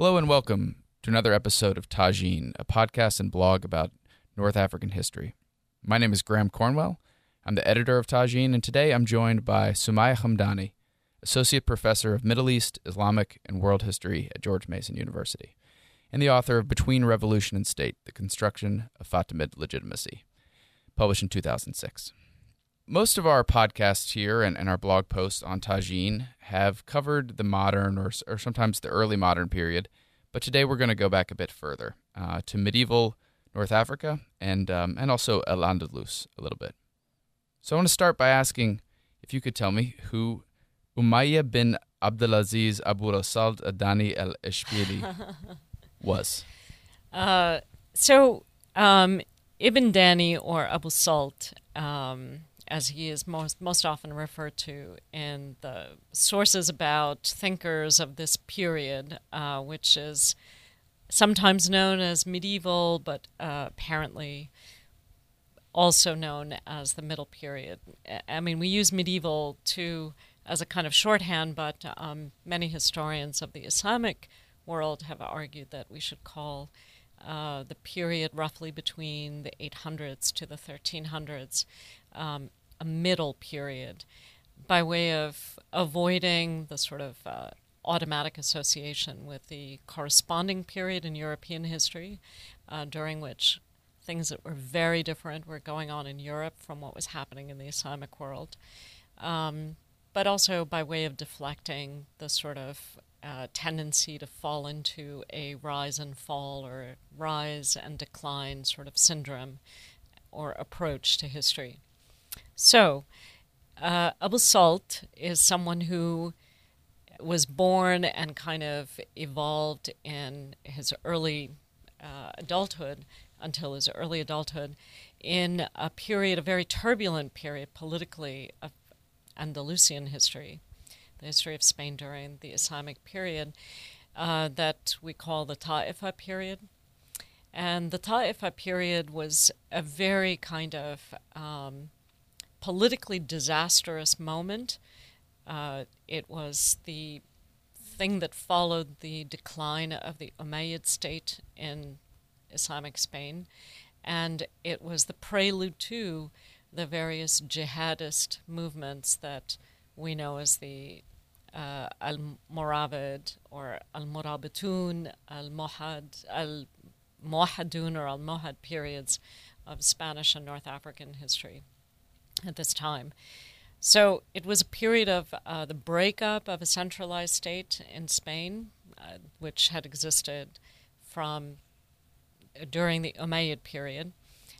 Hello and welcome to another episode of Tajine, a podcast and blog about North African history. My name is Graham Cornwell. I'm the editor of Tajine, and today I'm joined by Sumaiya Hamdani, Associate Professor of Middle East, Islamic, and World History at George Mason University, and the author of Between Revolution and State The Construction of Fatimid Legitimacy, published in 2006. Most of our podcasts here and, and our blog posts on Tajine have covered the modern or, or sometimes the early modern period, but today we're going to go back a bit further uh, to medieval North Africa and, um, and also Al Andalus a little bit. So I want to start by asking if you could tell me who Umayya bin Abdulaziz Abu al-Salt Adani al Ishbili was. Uh, so, um, Ibn Dani or Abu Salt um, as he is most most often referred to in the sources about thinkers of this period, uh, which is sometimes known as medieval, but uh, apparently also known as the Middle Period. I mean, we use medieval to as a kind of shorthand, but um, many historians of the Islamic world have argued that we should call uh, the period roughly between the 800s to the 1300s um, a middle period by way of avoiding the sort of uh, automatic association with the corresponding period in European history, uh, during which things that were very different were going on in Europe from what was happening in the Islamic world, um, but also by way of deflecting the sort of uh, tendency to fall into a rise and fall or rise and decline sort of syndrome or approach to history. So, uh, Abu Salt is someone who was born and kind of evolved in his early uh, adulthood until his early adulthood in a period, a very turbulent period politically of Andalusian history, the history of Spain during the Islamic period uh, that we call the Ta'ifa period. And the Ta'ifa period was a very kind of um, politically disastrous moment. Uh, it was the thing that followed the decline of the Umayyad state in Islamic Spain, and it was the prelude to the various jihadist movements that we know as the uh, Al Moravid or Al Morabitun, Al Mohad, Al Mohadun or Al Mohad periods of Spanish and North African history at this time. So it was a period of uh, the breakup of a centralized state in Spain, uh, which had existed from uh, during the Umayyad period,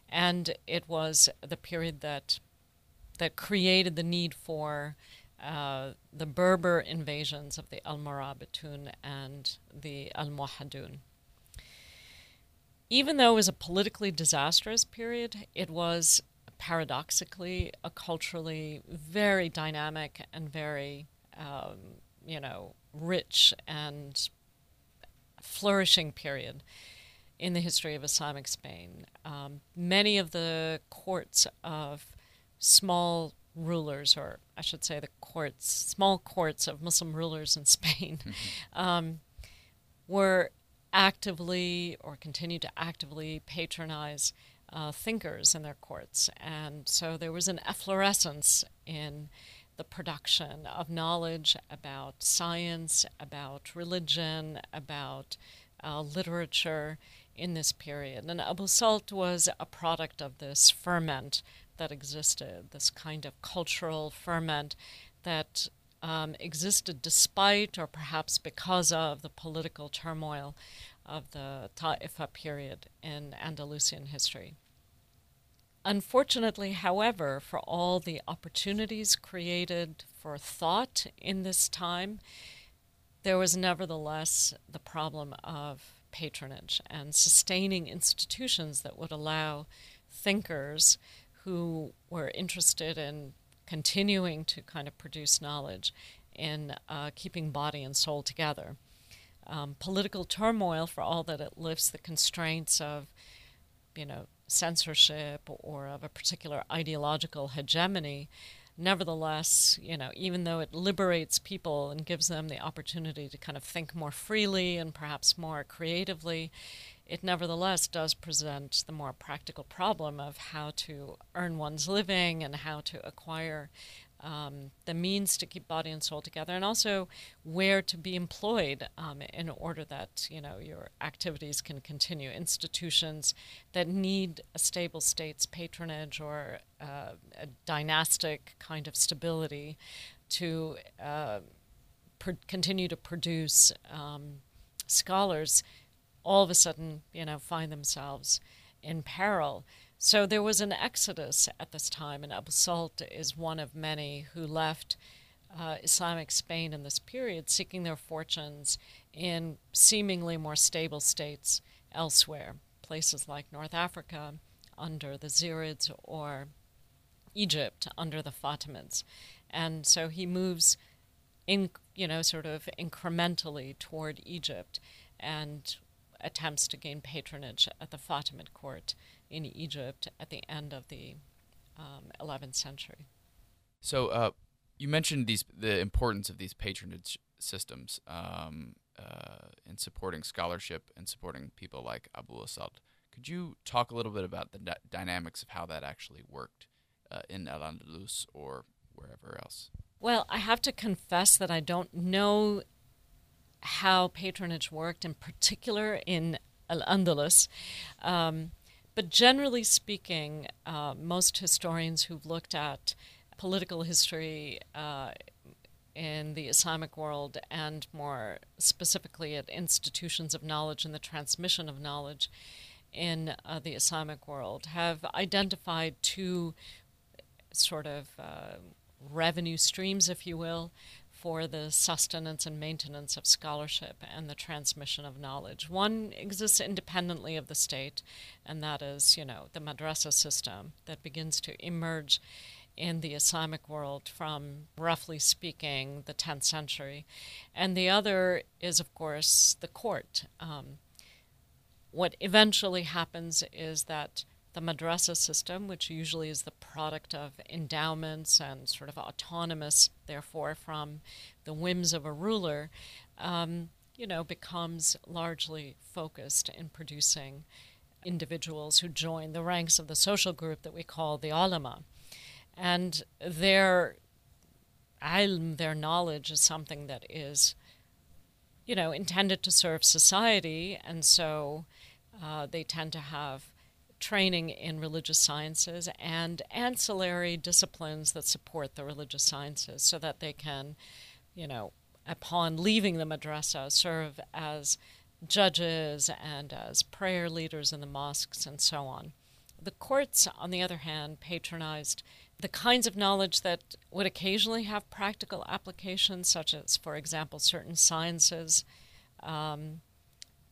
and it was the period that that created the need for uh, the Berber invasions of the Almorabatun and the Almohadun. Even though it was a politically disastrous period, it was paradoxically a culturally very dynamic and very, um, you know, rich and flourishing period in the history of Islamic Spain. Um, many of the courts of small rulers, or I should say the courts, small courts of Muslim rulers in Spain, mm-hmm. um, were actively or continue to actively patronize uh, thinkers in their courts. And so there was an efflorescence in the production of knowledge about science, about religion, about uh, literature in this period. And Abu Salt was a product of this ferment that existed, this kind of cultural ferment that um, existed despite or perhaps because of the political turmoil of the Ta'ifa period in Andalusian history. Unfortunately, however, for all the opportunities created for thought in this time, there was nevertheless the problem of patronage and sustaining institutions that would allow thinkers who were interested in continuing to kind of produce knowledge in uh, keeping body and soul together um, political turmoil, for all that it lifts the constraints of, you know, censorship or of a particular ideological hegemony, nevertheless, you know, even though it liberates people and gives them the opportunity to kind of think more freely and perhaps more creatively, it nevertheless does present the more practical problem of how to earn one's living and how to acquire um, the means to keep body and soul together, and also where to be employed um, in order that you know your activities can continue. Institutions that need a stable state's patronage or uh, a dynastic kind of stability to uh, continue to produce um, scholars, all of a sudden you know find themselves in peril. So there was an exodus at this time, and Abu Salt is one of many who left uh, Islamic Spain in this period, seeking their fortunes in seemingly more stable states elsewhere, places like North Africa under the Zirids or Egypt under the Fatimids. And so he moves in, you know, sort of incrementally toward Egypt and attempts to gain patronage at the Fatimid court in Egypt at the end of the um, 11th century. So uh, you mentioned these the importance of these patronage systems um, uh, in supporting scholarship and supporting people like Abu Asad. Could you talk a little bit about the d- dynamics of how that actually worked uh, in Al Andalus or wherever else? Well, I have to confess that I don't know how patronage worked, in particular in Al Andalus. Um, but generally speaking, uh, most historians who've looked at political history uh, in the Islamic world and more specifically at institutions of knowledge and the transmission of knowledge in uh, the Islamic world have identified two sort of uh, revenue streams, if you will, for the sustenance and maintenance of scholarship and the transmission of knowledge. One exists independently of the state, and that is, you know, the madrasa system that begins to emerge in the Islamic world from, roughly speaking, the 10th century. And the other is, of course, the court. Um, what eventually happens is that the madrasa system, which usually is the product of endowments and sort of autonomous, therefore, from the whims of a ruler, um, you know, becomes largely focused in producing individuals who join the ranks of the social group that we call the ulama. And their ilm, their knowledge, is something that is, you know, intended to serve society, and so uh, they tend to have training in religious sciences and ancillary disciplines that support the religious sciences so that they can, you know, upon leaving the madrasa, serve as judges and as prayer leaders in the mosques and so on. The courts, on the other hand, patronized the kinds of knowledge that would occasionally have practical applications, such as, for example, certain sciences, um,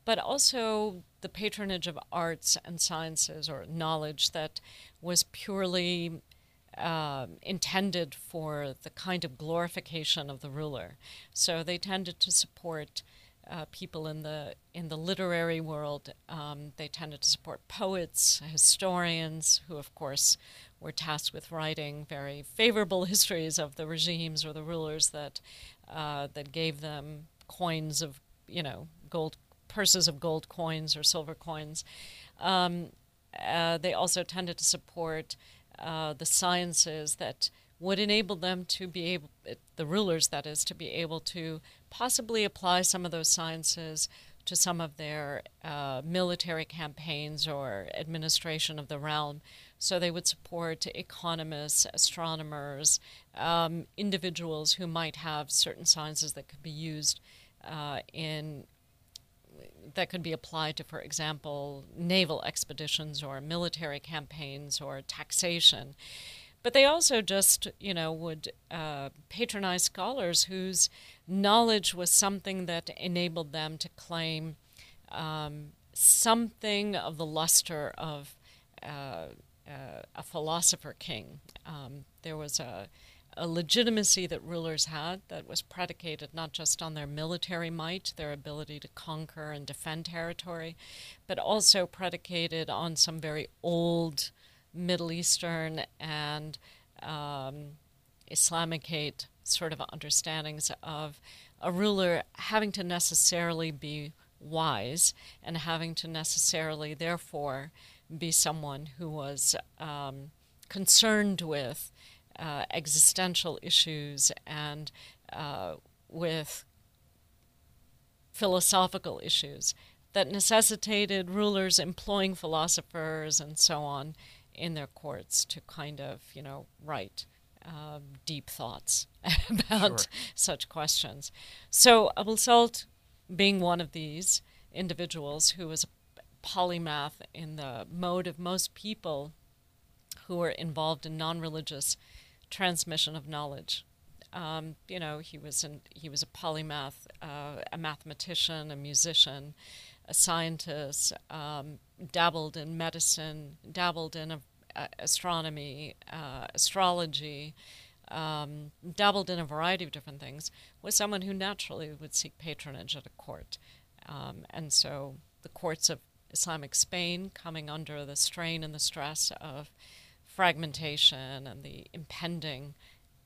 but also the patronage of arts and sciences or knowledge that was purely uh, intended for the kind of glorification of the ruler. So they tended to support uh, people in the in the literary world. Um, they tended to support poets, historians, who of course were tasked with writing very favorable histories of the regimes or the rulers that uh, that gave them coins of you know gold purses of gold coins or silver coins. Um, uh, they also tended to support uh, the sciences that would enable them to be able, the rulers that is, to be able to possibly apply some of those sciences to some of their uh, military campaigns or administration of the realm. So they would support economists, astronomers, um, individuals who might have certain sciences that could be used uh, in that could be applied to, for example, naval expeditions or military campaigns or taxation. But they also just, you know, would uh, patronize scholars whose knowledge was something that enabled them to claim um, something of the luster of uh, uh, a philosopher king. Um, there was a a legitimacy that rulers had that was predicated not just on their military might, their ability to conquer and defend territory, but also predicated on some very old Middle Eastern and um, Islamicate sort of understandings of a ruler having to necessarily be wise and having to necessarily, therefore, be someone who was um, concerned with uh, existential issues and uh, with philosophical issues that necessitated rulers employing philosophers and so on in their courts to kind of, you know, write uh, deep thoughts about sure. such questions. So Abu Salt, being one of these individuals who was a polymath in the mode of most people who were involved in non-religious transmission of knowledge. Um, you know, he was an, he was a polymath, uh, a mathematician, a musician, a scientist, um, dabbled in medicine, dabbled in a, uh, astronomy, uh, astrology, um, dabbled in a variety of different things, was someone who naturally would seek patronage at a court. Um, and so the courts of Islamic Spain, coming under the strain and the stress of fragmentation and the impending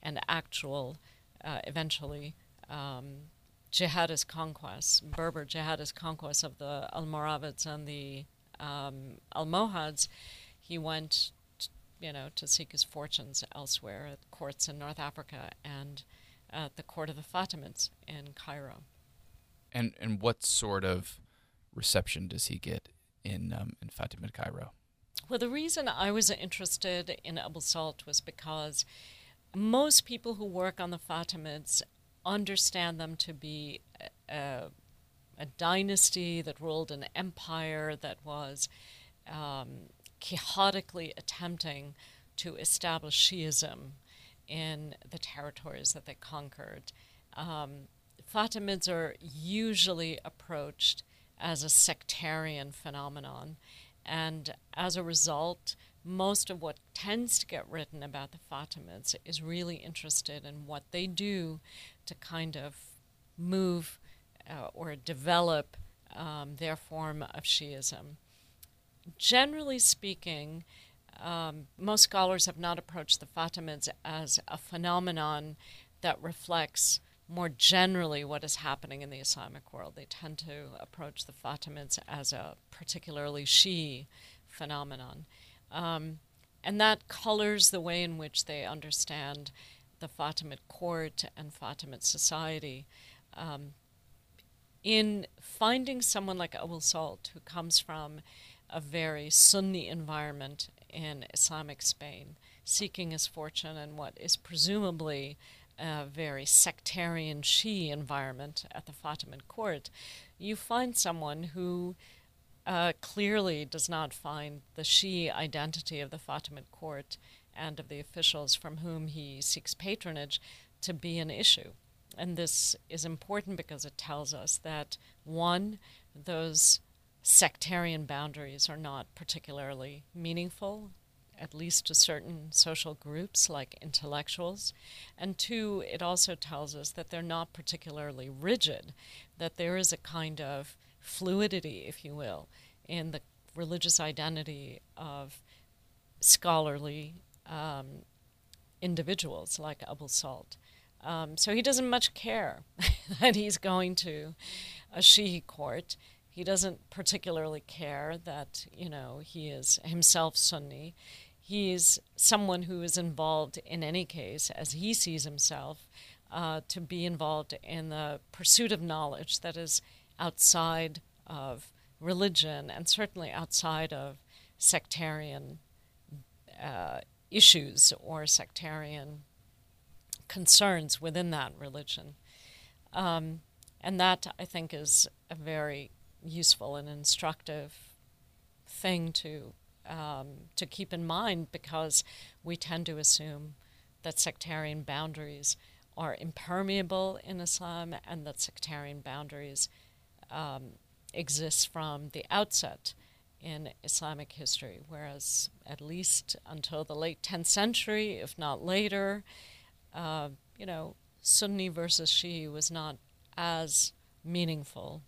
and actual, uh, eventually, um, jihadist conquests, Berber jihadist conquests of the Almoravids and the um, Almohads, he went, you know, to seek his fortunes elsewhere at courts in North Africa and at the court of the Fatimids in Cairo. And and what sort of reception does he get in um, in Fatimid Cairo? Well, the reason I was interested in Abu Salt was because most people who work on the Fatimids understand them to be a, a dynasty that ruled an empire that was um, chaotically attempting to establish Shiism in the territories that they conquered. Um, Fatimids are usually approached as a sectarian phenomenon, and as a result, most of what tends to get written about the Fatimids is really interested in what they do to kind of move uh, or develop um, their form of Shiism. Generally speaking, um, most scholars have not approached the Fatimids as a phenomenon that reflects more generally what is happening in the Islamic world. They tend to approach the Fatimids as a particularly Shi'i phenomenon. Um, and that colors the way in which they understand the Fatimid court and Fatimid society. Um, in finding someone like Abu Salt, who comes from a very Sunni environment in Islamic Spain, seeking his fortune in what is presumably a very sectarian Shi environment at the Fatimid court, you find someone who uh, clearly does not find the Shi identity of the Fatimid court and of the officials from whom he seeks patronage to be an issue. And this is important because it tells us that, one, those sectarian boundaries are not particularly meaningful, at least to certain social groups like intellectuals. And two, it also tells us that they're not particularly rigid, that there is a kind of fluidity, if you will, in the religious identity of scholarly um, individuals like Abu Salt. Um, so he doesn't much care that he's going to a Shi'i court. He doesn't particularly care that you know he is himself Sunni. He's someone who is involved in any case, as he sees himself, uh, to be involved in the pursuit of knowledge that is outside of religion and certainly outside of sectarian uh, issues or sectarian concerns within that religion. Um, and that, I think, is a very useful and instructive thing to um, to keep in mind because we tend to assume that sectarian boundaries are impermeable in Islam and that sectarian boundaries um, exist from the outset in Islamic history, whereas at least until the late 10th century, if not later, uh, you know, Sunni versus Shi'i was not as meaningful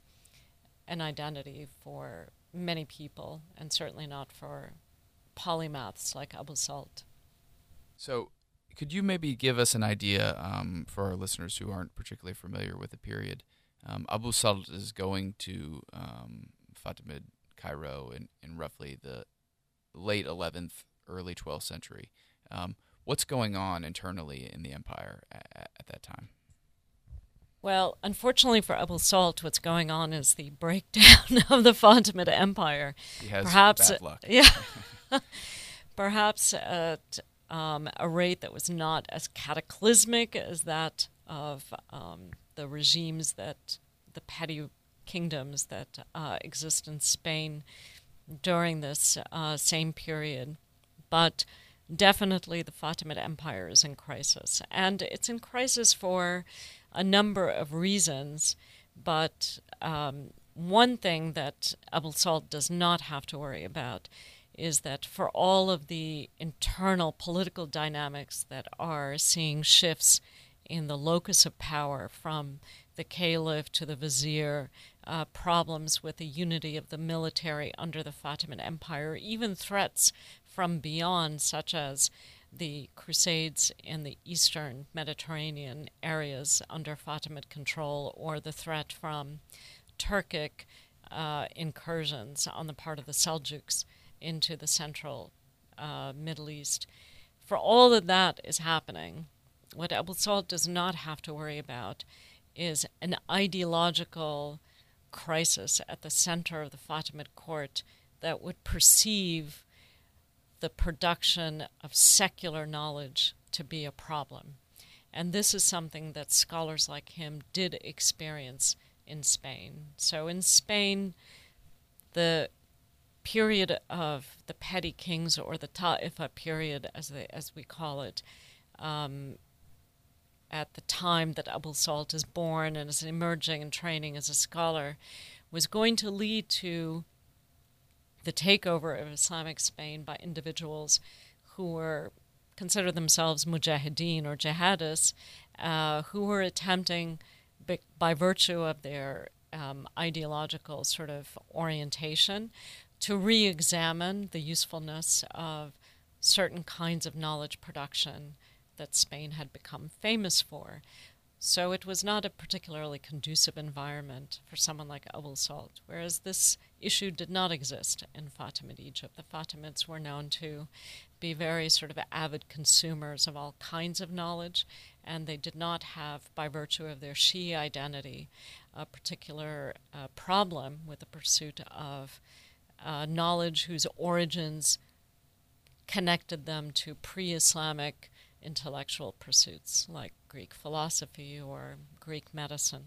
an identity for many people, and certainly not for polymaths like Abu Salt. So could you maybe give us an idea um, for our listeners who aren't particularly familiar with the period? Um, Abu Salt is going to um, Fatimid Cairo in, in roughly the late 11th, early 12th century. Um, what's going on internally in the empire at, at that time? Well, unfortunately for Abu Salt, what's going on is the breakdown of the Fatimid Empire. He has perhaps, bad luck. Yeah. perhaps at um, a rate that was not as cataclysmic as that of um, the regimes that the petty kingdoms that uh, exist in Spain during this uh, same period. But definitely the Fatimid Empire is in crisis. And it's in crisis for a number of reasons. But um, one thing that Abul Salt does not have to worry about is that for all of the internal political dynamics that are seeing shifts in the locus of power from the caliph to the vizier, uh, problems with the unity of the military under the Fatimid Empire, even threats from beyond, such as the Crusades in the eastern Mediterranean areas under Fatimid control, or the threat from Turkic uh, incursions on the part of the Seljuks into the central uh, Middle East. For all of that is happening, what Abu Salt does not have to worry about is an ideological crisis at the center of the Fatimid court that would perceive the production of secular knowledge to be a problem. And this is something that scholars like him did experience in Spain. So in Spain, the period of the petty kings, or the Ta'ifa period, as they, as we call it, um, at the time that Abu Salt is born and is emerging and training as a scholar, was going to lead to the takeover of Islamic Spain by individuals who were consider themselves mujahideen or jihadists, uh, who were attempting, by virtue of their um, ideological sort of orientation, to re examine the usefulness of certain kinds of knowledge production that Spain had become famous for. So it was not a particularly conducive environment for someone like Abul Salt, whereas this issue did not exist in Fatimid Egypt. The Fatimids were known to be very sort of avid consumers of all kinds of knowledge, and they did not have, by virtue of their Shia identity, a particular uh, problem with the pursuit of uh, knowledge whose origins connected them to pre Islamic intellectual pursuits like Greek philosophy or Greek medicine.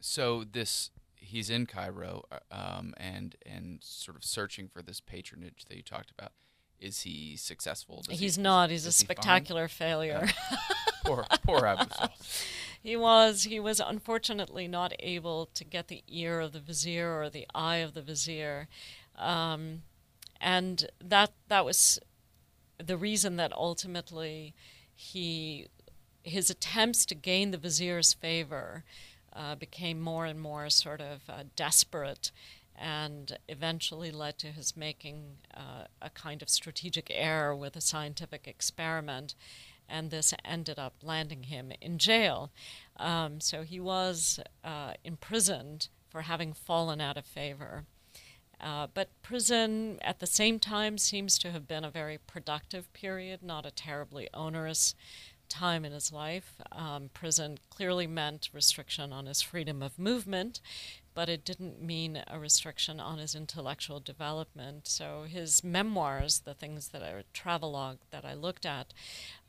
So this he's in Cairo uh, um, and and sort of searching for this patronage that you talked about. Is he successful? Does he's he, not. He's a spectacular he failure. Uh, poor poor Abu He was. He was unfortunately not able to get the ear of the vizier or the eye of the vizier, um, and that that was the reason that ultimately he his attempts to gain the vizier's favor uh, became more and more sort of uh, desperate and eventually led to his making uh, a kind of strategic error with a scientific experiment. And this ended up landing him in jail. Um, so he was uh, imprisoned for having fallen out of favor. Uh, but prison at the same time seems to have been a very productive period, not a terribly onerous time in his life. Um, prison clearly meant restriction on his freedom of movement, but it didn't mean a restriction on his intellectual development. So his memoirs, the things that are travelogue that I looked at,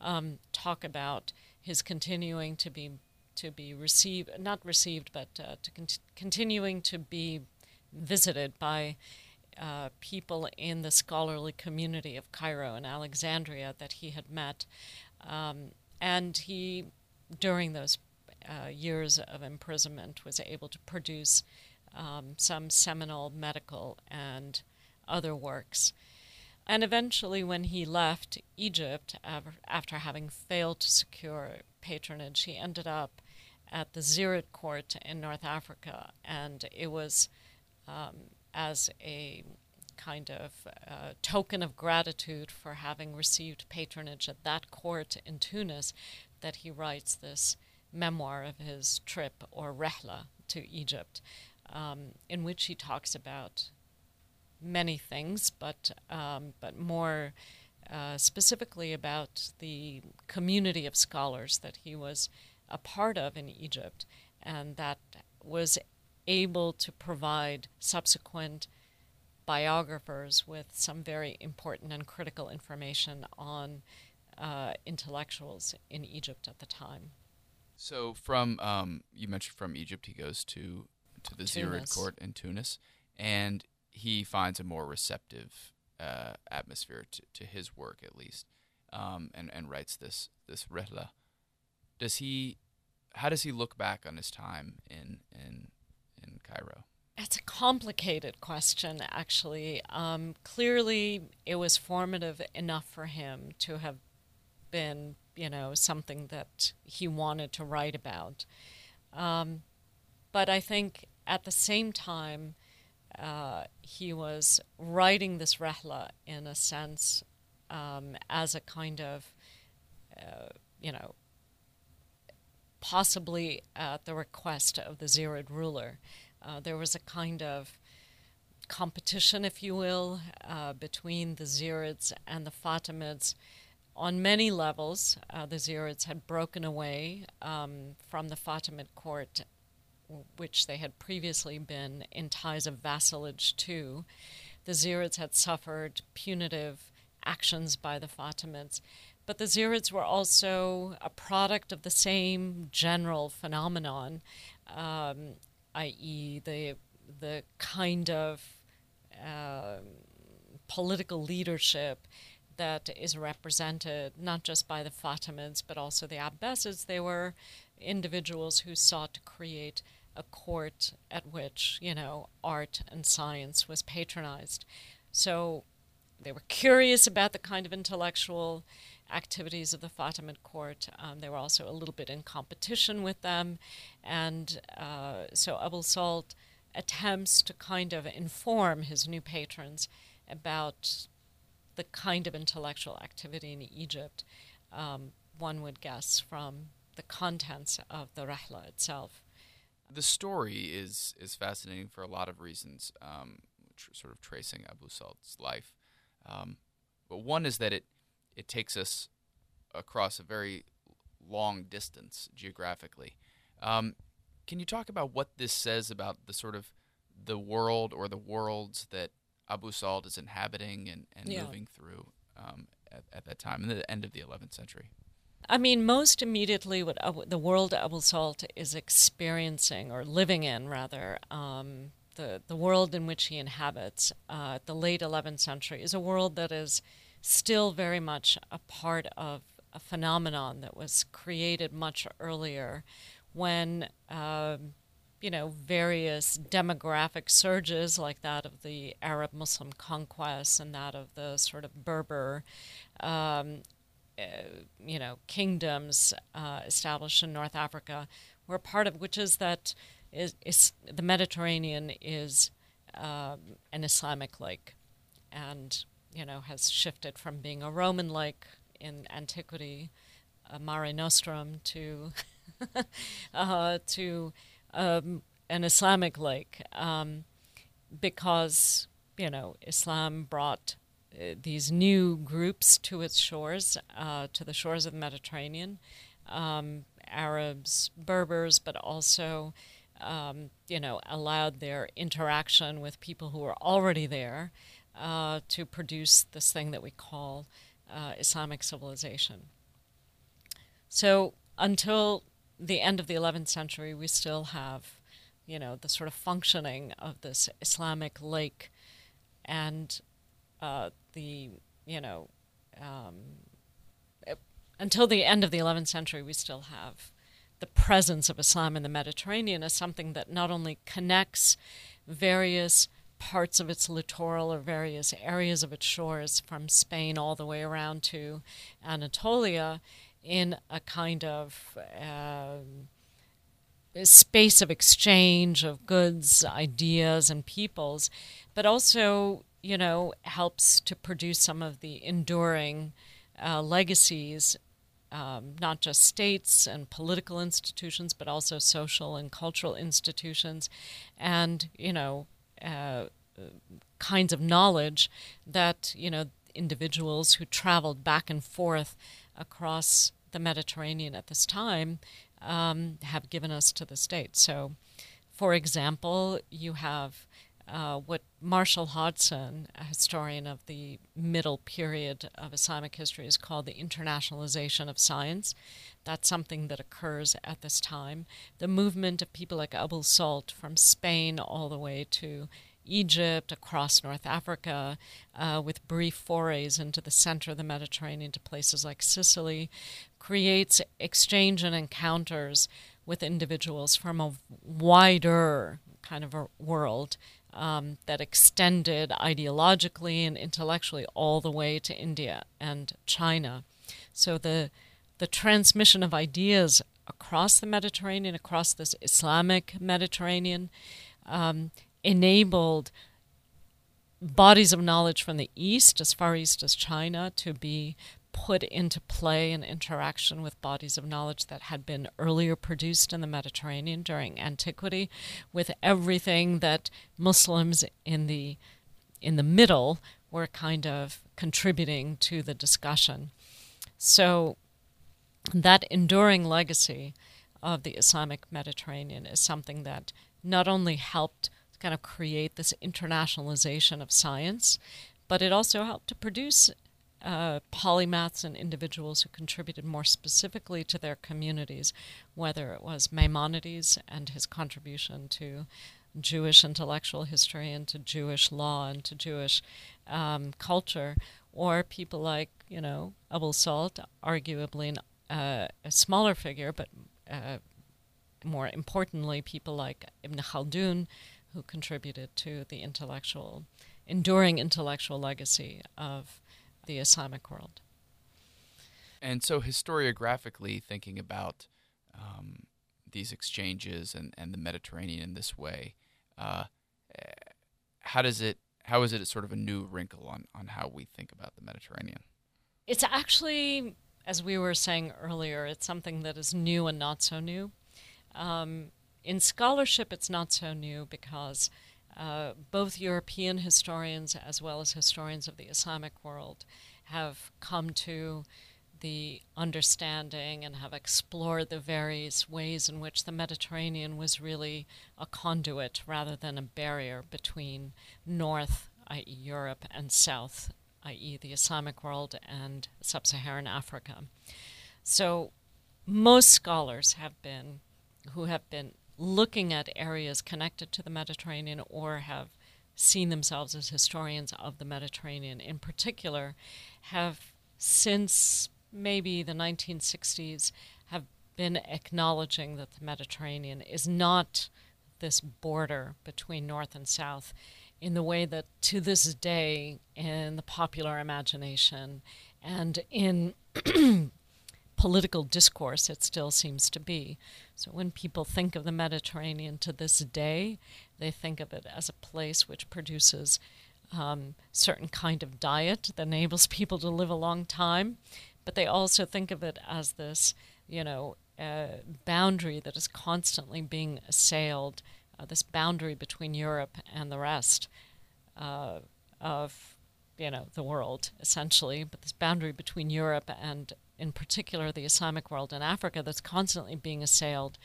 um, talk about his continuing to be to be received, not received, but uh, to con- continuing to be visited by uh, people in the scholarly community of Cairo and Alexandria that he had met. Um, and he, during those uh, years of imprisonment, was able to produce um, some seminal medical and other works. And eventually, when he left Egypt, after having failed to secure patronage, he ended up at the Zirid court in North Africa. And it was um, as a kind of uh, token of gratitude for having received patronage at that court in Tunis that he writes this memoir of his trip or rehla to Egypt, um, in which he talks about many things, but um, but more uh, specifically about the community of scholars that he was a part of in Egypt, and that was able to provide subsequent biographers with some very important and critical information on uh, intellectuals in Egypt at the time. So, from um, you mentioned from Egypt, he goes to to the Zirid court in Tunis, and he finds a more receptive uh, atmosphere to, to his work, at least, um, and and writes this this rehla. Does he? How does he look back on his time in in in Cairo? It's a complicated question, actually. Um, clearly, it was formative enough for him to have been, you know, something that he wanted to write about. Um, but I think at the same time, uh, he was writing this rehla in a sense um, as a kind of, uh, you know, possibly at the request of the Zirid ruler. Uh, there was a kind of competition, if you will, uh, between the Zirids and the Fatimids. On many levels, uh, the Zirids had broken away um, from the Fatimid court, which they had previously been in ties of vassalage to. The Zirids had suffered punitive actions by the Fatimids. But the Zirids were also a product of the same general phenomenon. Um, i.e., the the kind of uh, political leadership that is represented not just by the Fatimids but also the Abbasids. They were individuals who sought to create a court at which you know art and science was patronized. So they were curious about the kind of intellectual activities of the Fatimid court. Um, they were also a little bit in competition with them. And uh, so Abul Salt attempts to kind of inform his new patrons about the kind of intellectual activity in Egypt, um, one would guess from the contents of the Rehla itself. The story is, is fascinating for a lot of reasons, um, tr- sort of tracing Abu Salt's life. Um, but one is that it it takes us across a very long distance geographically. Um, can you talk about what this says about the sort of the world or the worlds that Abu Salt is inhabiting and, and yeah. moving through um, at, at, that time, in the end of the 11th century? I mean, most immediately, what the world Abu Salt is experiencing or living in, rather, um, the the world in which he inhabits, uh, the late 11th century, is a world that is still very much a part of a phenomenon that was created much earlier when, uh, you know, various demographic surges like that of the Arab Muslim conquest and that of the sort of Berber, um, uh, you know, kingdoms uh, established in North Africa were part of, which is that is, is the Mediterranean is um, an Islamic lake, and you know, has shifted from being a Roman lake in antiquity, a Mare Nostrum, to uh, to um, an Islamic lake, um, because you know Islam brought uh, these new groups to its shores, uh, to the shores of the Mediterranean, um, Arabs, Berbers, but also. Um, you know, allowed their interaction with people who were already there, uh, to produce this thing that we call uh, Islamic civilization. So until the end of the 11th century, we still have, you know, the sort of functioning of this Islamic lake, and uh, the, you know, um, until the end of the 11th century, we still have the presence of Islam in the Mediterranean as something that not only connects various parts of its littoral or various areas of its shores from Spain all the way around to Anatolia in a kind of uh, space of exchange of goods, ideas, and peoples, but also you know, helps to produce some of the enduring uh, legacies, um, not just states and political institutions, but also social and cultural institutions, and you know, uh, kinds of knowledge that you know individuals who traveled back and forth across the Mediterranean at this time um, have given us to the state. So, for example, you have uh, what Marshall Hodgson, a historian of the middle period of Islamic history, has called the internationalization of science. That's something that occurs at this time. The movement of people like Abul Salt from Spain all the way to Egypt, across North Africa, uh, with brief forays into the center of the Mediterranean to places like Sicily, creates exchange and encounters with individuals from a wider kind of a world um, that extended ideologically and intellectually all the way to India and China. So the the transmission of ideas across the Mediterranean, across this Islamic Mediterranean, um, enabled bodies of knowledge from the East, as far east as China, to be put into play and interaction with bodies of knowledge that had been earlier produced in the Mediterranean during antiquity, with everything that Muslims in the in the middle were kind of contributing to the discussion. So that enduring legacy of the Islamic Mediterranean is something that not only helped kind of create this internationalization of science, but it also helped to produce uh, polymaths and individuals who contributed more specifically to their communities, whether it was Maimonides and his contribution to Jewish intellectual history and to Jewish law and to Jewish um, culture, or people like, you know, Abul Salt, arguably an, uh, a smaller figure, but uh, more importantly, people like Ibn Khaldun, who contributed to the intellectual, enduring intellectual legacy of the Islamic world. And so, historiographically, thinking about um, these exchanges and, and the Mediterranean in this way, uh, how does it how is it sort of a new wrinkle on, on how we think about the Mediterranean? It's actually, as we were saying earlier, it's something that is new and not so new. Um, in scholarship, it's not so new because uh, both European historians as well as historians of the Islamic world have come to the understanding and have explored the various ways in which the Mediterranean was really a conduit rather than a barrier between North, i.e., Europe, and South, i.e., the Islamic world and sub Saharan Africa. So, most scholars have been who have been looking at areas connected to the Mediterranean or have seen themselves as historians of the Mediterranean in particular have since maybe the 1960s have been acknowledging that the Mediterranean is not this border between north and south in the way that to this day in the popular imagination and in political discourse it still seems to be. So when people think of the Mediterranean to this day, they think of it as a place which produces um, certain kind of diet that enables people to live a long time, but they also think of it as this, you know, uh, boundary that is constantly being assailed, uh, this boundary between Europe and the rest uh, of, you know, the world essentially, but this boundary between Europe and in particular the Islamic world in Africa, that's constantly being assailed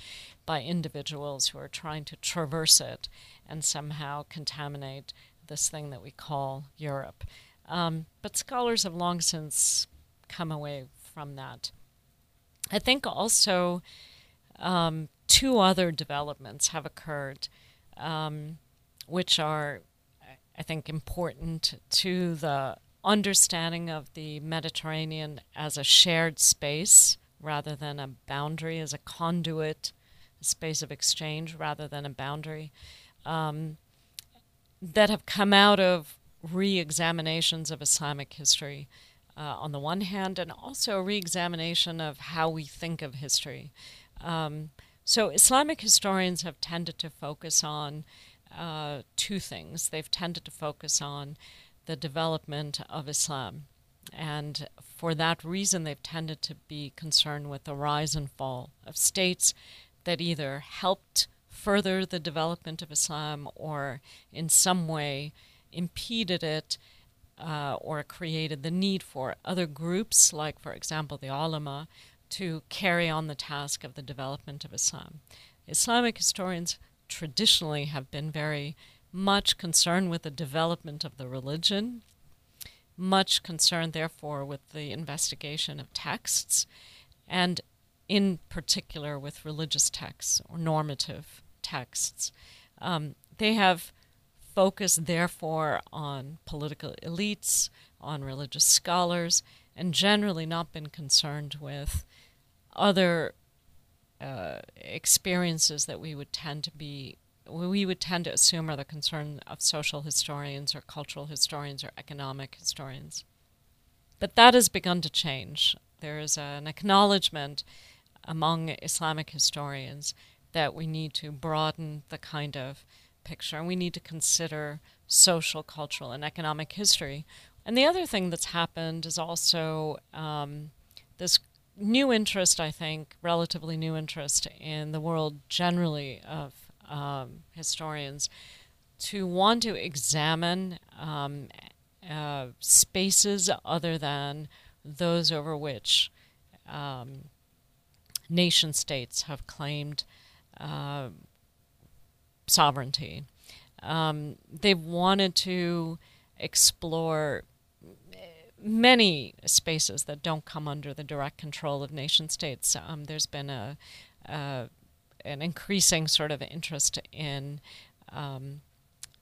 by individuals who are trying to traverse it and somehow contaminate this thing that we call Europe. Um, but scholars have long since come away from that. I think also um, two other developments have occurred, um, which are, I think, important to the understanding of the Mediterranean as a shared space rather than a boundary, as a conduit, a space of exchange rather than a boundary, um, that have come out of re examinations of Islamic history. Uh, on the one hand, and also a re examination of how we think of history. Um, so, Islamic historians have tended to focus on uh, two things. They've tended to focus on the development of Islam. And for that reason, they've tended to be concerned with the rise and fall of states that either helped further the development of Islam or in some way impeded it uh, or created the need for other groups, like, for example, the ulama, to carry on the task of the development of Islam. Islamic historians traditionally have been very much concern with the development of the religion, much concern, therefore, with the investigation of texts, and in particular with religious texts or normative texts. Um, they have focused, therefore, on political elites, on religious scholars, and generally not been concerned with other uh, experiences that we would tend to be we would tend to assume are the concern of social historians or cultural historians or economic historians. But that has begun to change. There is an acknowledgement among Islamic historians that we need to broaden the kind of picture and we need to consider social, cultural, and economic history. And the other thing that's happened is also um, this new interest, I think, relatively new interest in the world generally of um, historians to want to examine um, uh, spaces other than those over which um, nation states have claimed uh, sovereignty. Um, they've wanted to explore many spaces that don't come under the direct control of nation states. Um, there's been a, a, an increasing sort of interest in um,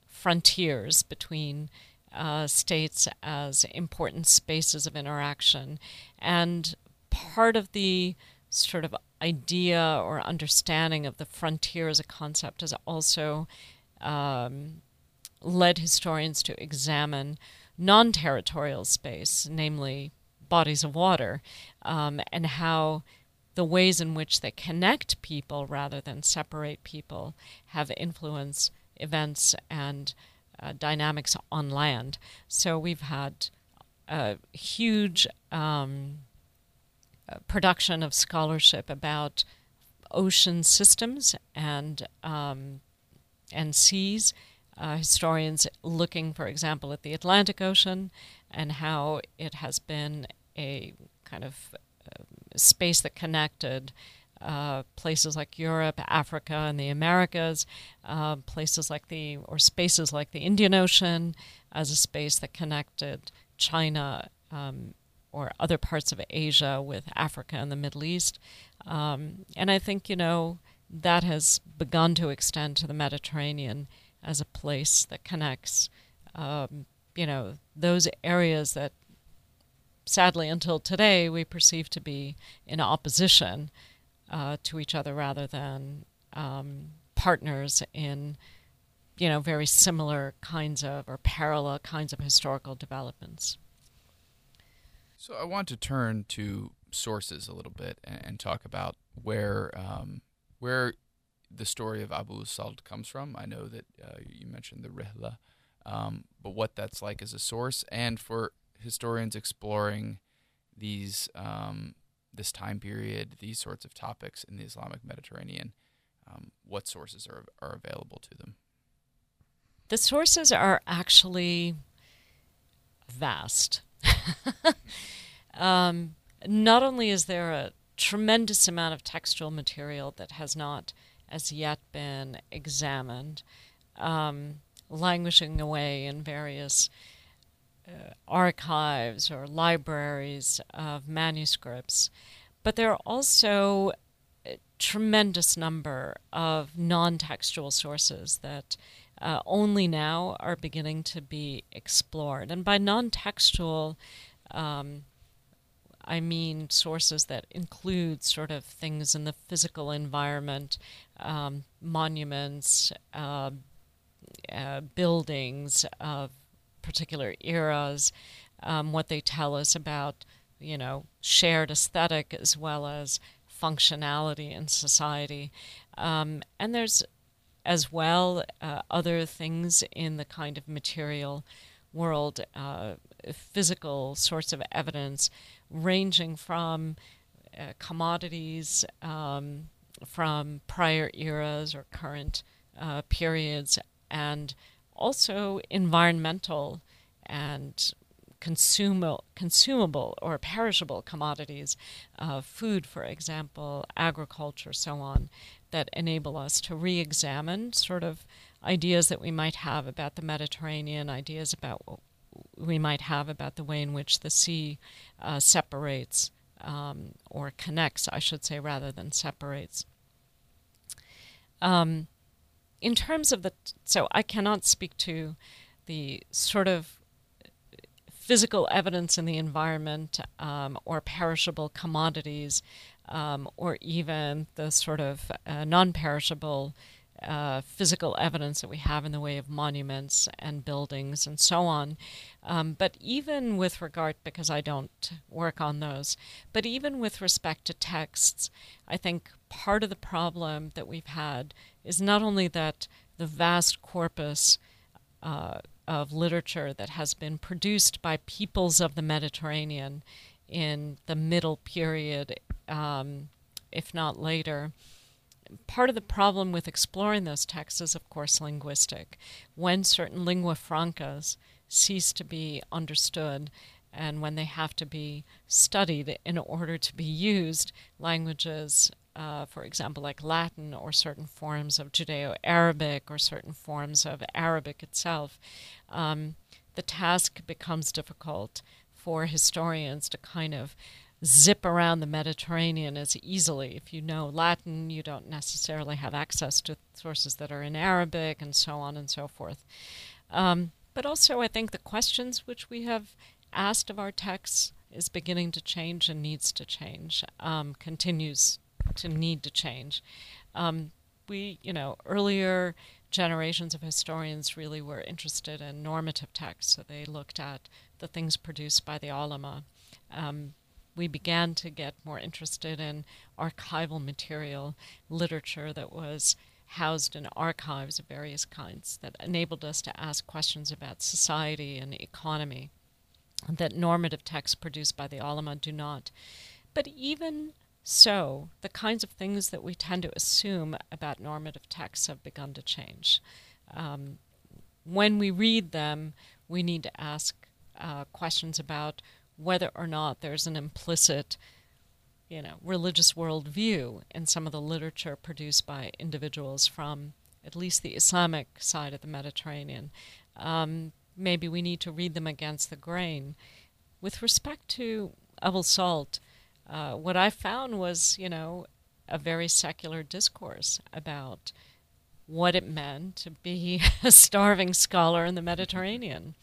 frontiers between uh, states as important spaces of interaction, and part of the sort of idea or understanding of the frontier as a concept has also um, led historians to examine non territorial space, namely bodies of water, um, and how the ways in which they connect people rather than separate people have influenced events and uh, dynamics on land. So we've had a huge um, production of scholarship about ocean systems and um, and seas. Uh, historians looking, for example, at the Atlantic Ocean and how it has been a kind of uh, space that connected uh, places like Europe, Africa, and the Americas, uh, places like the or spaces like the Indian Ocean as a space that connected China um, or other parts of Asia with Africa and the Middle East. Um, and I think, you know, that has begun to extend to the Mediterranean as a place that connects, um, you know, those areas that sadly until today we perceive to be in opposition uh, to each other rather than um, partners in, you know, very similar kinds of or parallel kinds of historical developments. So I want to turn to sources a little bit and, talk about where um, where the story of Abu Salt comes from. I know that uh, you mentioned the Rihla, um, but what that's like as a source, and for historians exploring these um, this time period, these sorts of topics in the Islamic Mediterranean, um, what sources are are available to them? The sources are actually vast. um, not only is there a tremendous amount of textual material that has not as yet been examined, um, languishing away in various archives or libraries of manuscripts, but there are also a tremendous number of non textual sources that uh, only now are beginning to be explored. And by non textual, um, I mean sources that include sort of things in the physical environment, um, monuments, uh, uh, buildings of particular eras, um, what they tell us about, you know, shared aesthetic as well as functionality in society. Um, and there's as well uh, other things in the kind of material world uh, physical sorts of evidence, ranging from uh, commodities um, from prior eras or current uh, periods, and also environmental and consumable, consumable or perishable commodities, uh, food, for example, agriculture, so on, that enable us to re examine sort of ideas that we might have about the Mediterranean, ideas about what we might have about the way in which the sea uh, separates um, or connects, I should say, rather than separates. Um, in terms of the, so I cannot speak to the sort of physical evidence in the environment um, or perishable commodities um, or even the sort of uh, non perishable uh, physical evidence that we have in the way of monuments and buildings and so on. Um, but even with regard, because I don't work on those, but even with respect to texts, I think part of the problem that we've had is not only that the vast corpus uh, of literature that has been produced by peoples of the Mediterranean in the middle period, um, if not later. Part of the problem with exploring those texts is, of course, linguistic. When certain lingua francas cease to be understood and when they have to be studied in order to be used, languages uh, for example, like Latin or certain forms of Judeo Arabic or certain forms of Arabic itself, um, the task becomes difficult for historians to kind of zip around the Mediterranean as easily. If you know Latin, you don't necessarily have access to sources that are in Arabic and so on and so forth. Um, but also, I think the questions which we have asked of our texts is beginning to change and needs to change, um, continues to need to change. Um, we, you know, earlier generations of historians really were interested in normative texts, so they looked at the things produced by the Ulama. Um, we began to get more interested in archival material, literature that was housed in archives of various kinds that enabled us to ask questions about society and economy that normative texts produced by the Ulama do not. But even so, the kinds of things that we tend to assume about normative texts have begun to change. Um, when we read them, we need to ask uh, questions about whether or not there's an implicit, you know, religious worldview in some of the literature produced by individuals from at least the Islamic side of the Mediterranean. Um, maybe we need to read them against the grain. With respect to Abul Salt, uh, what I found was, you know, a very secular discourse about what it meant to be a starving scholar in the Mediterranean.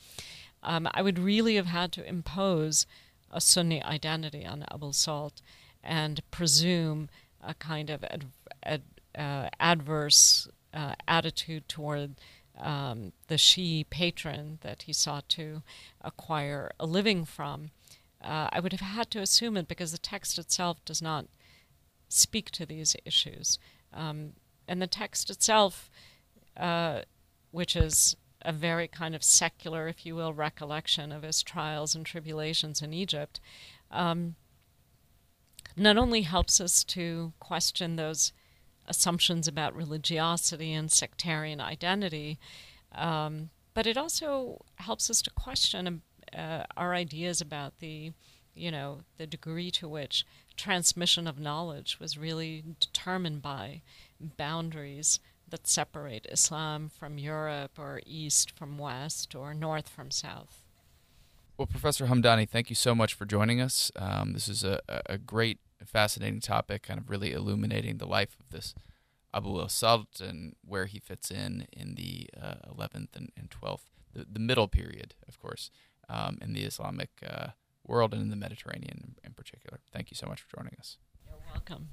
Um, I would really have had to impose a Sunni identity on Abul Salt and presume a kind of ad, ad, uh, adverse uh, attitude toward um, the Shi'i patron that he sought to acquire a living from uh, I would have had to assume it because the text itself does not speak to these issues. Um, and the text itself, uh, which is a very kind of secular, if you will, recollection of his trials and tribulations in Egypt, um, not only helps us to question those assumptions about religiosity and sectarian identity, um, but it also helps us to question uh, our ideas about the, you know, the degree to which transmission of knowledge was really determined by boundaries that separate Islam from Europe or East from West or North from South. Well, Professor Hamdani, thank you so much for joining us. Um, this is a, a great, fascinating topic, kind of really illuminating the life of this Abu al-Salt and where he fits in in the uh, 11th and, and 12th, the, the middle period, of course um, in the Islamic uh, world and in the Mediterranean in, in particular. Thank you so much for joining us. You're welcome.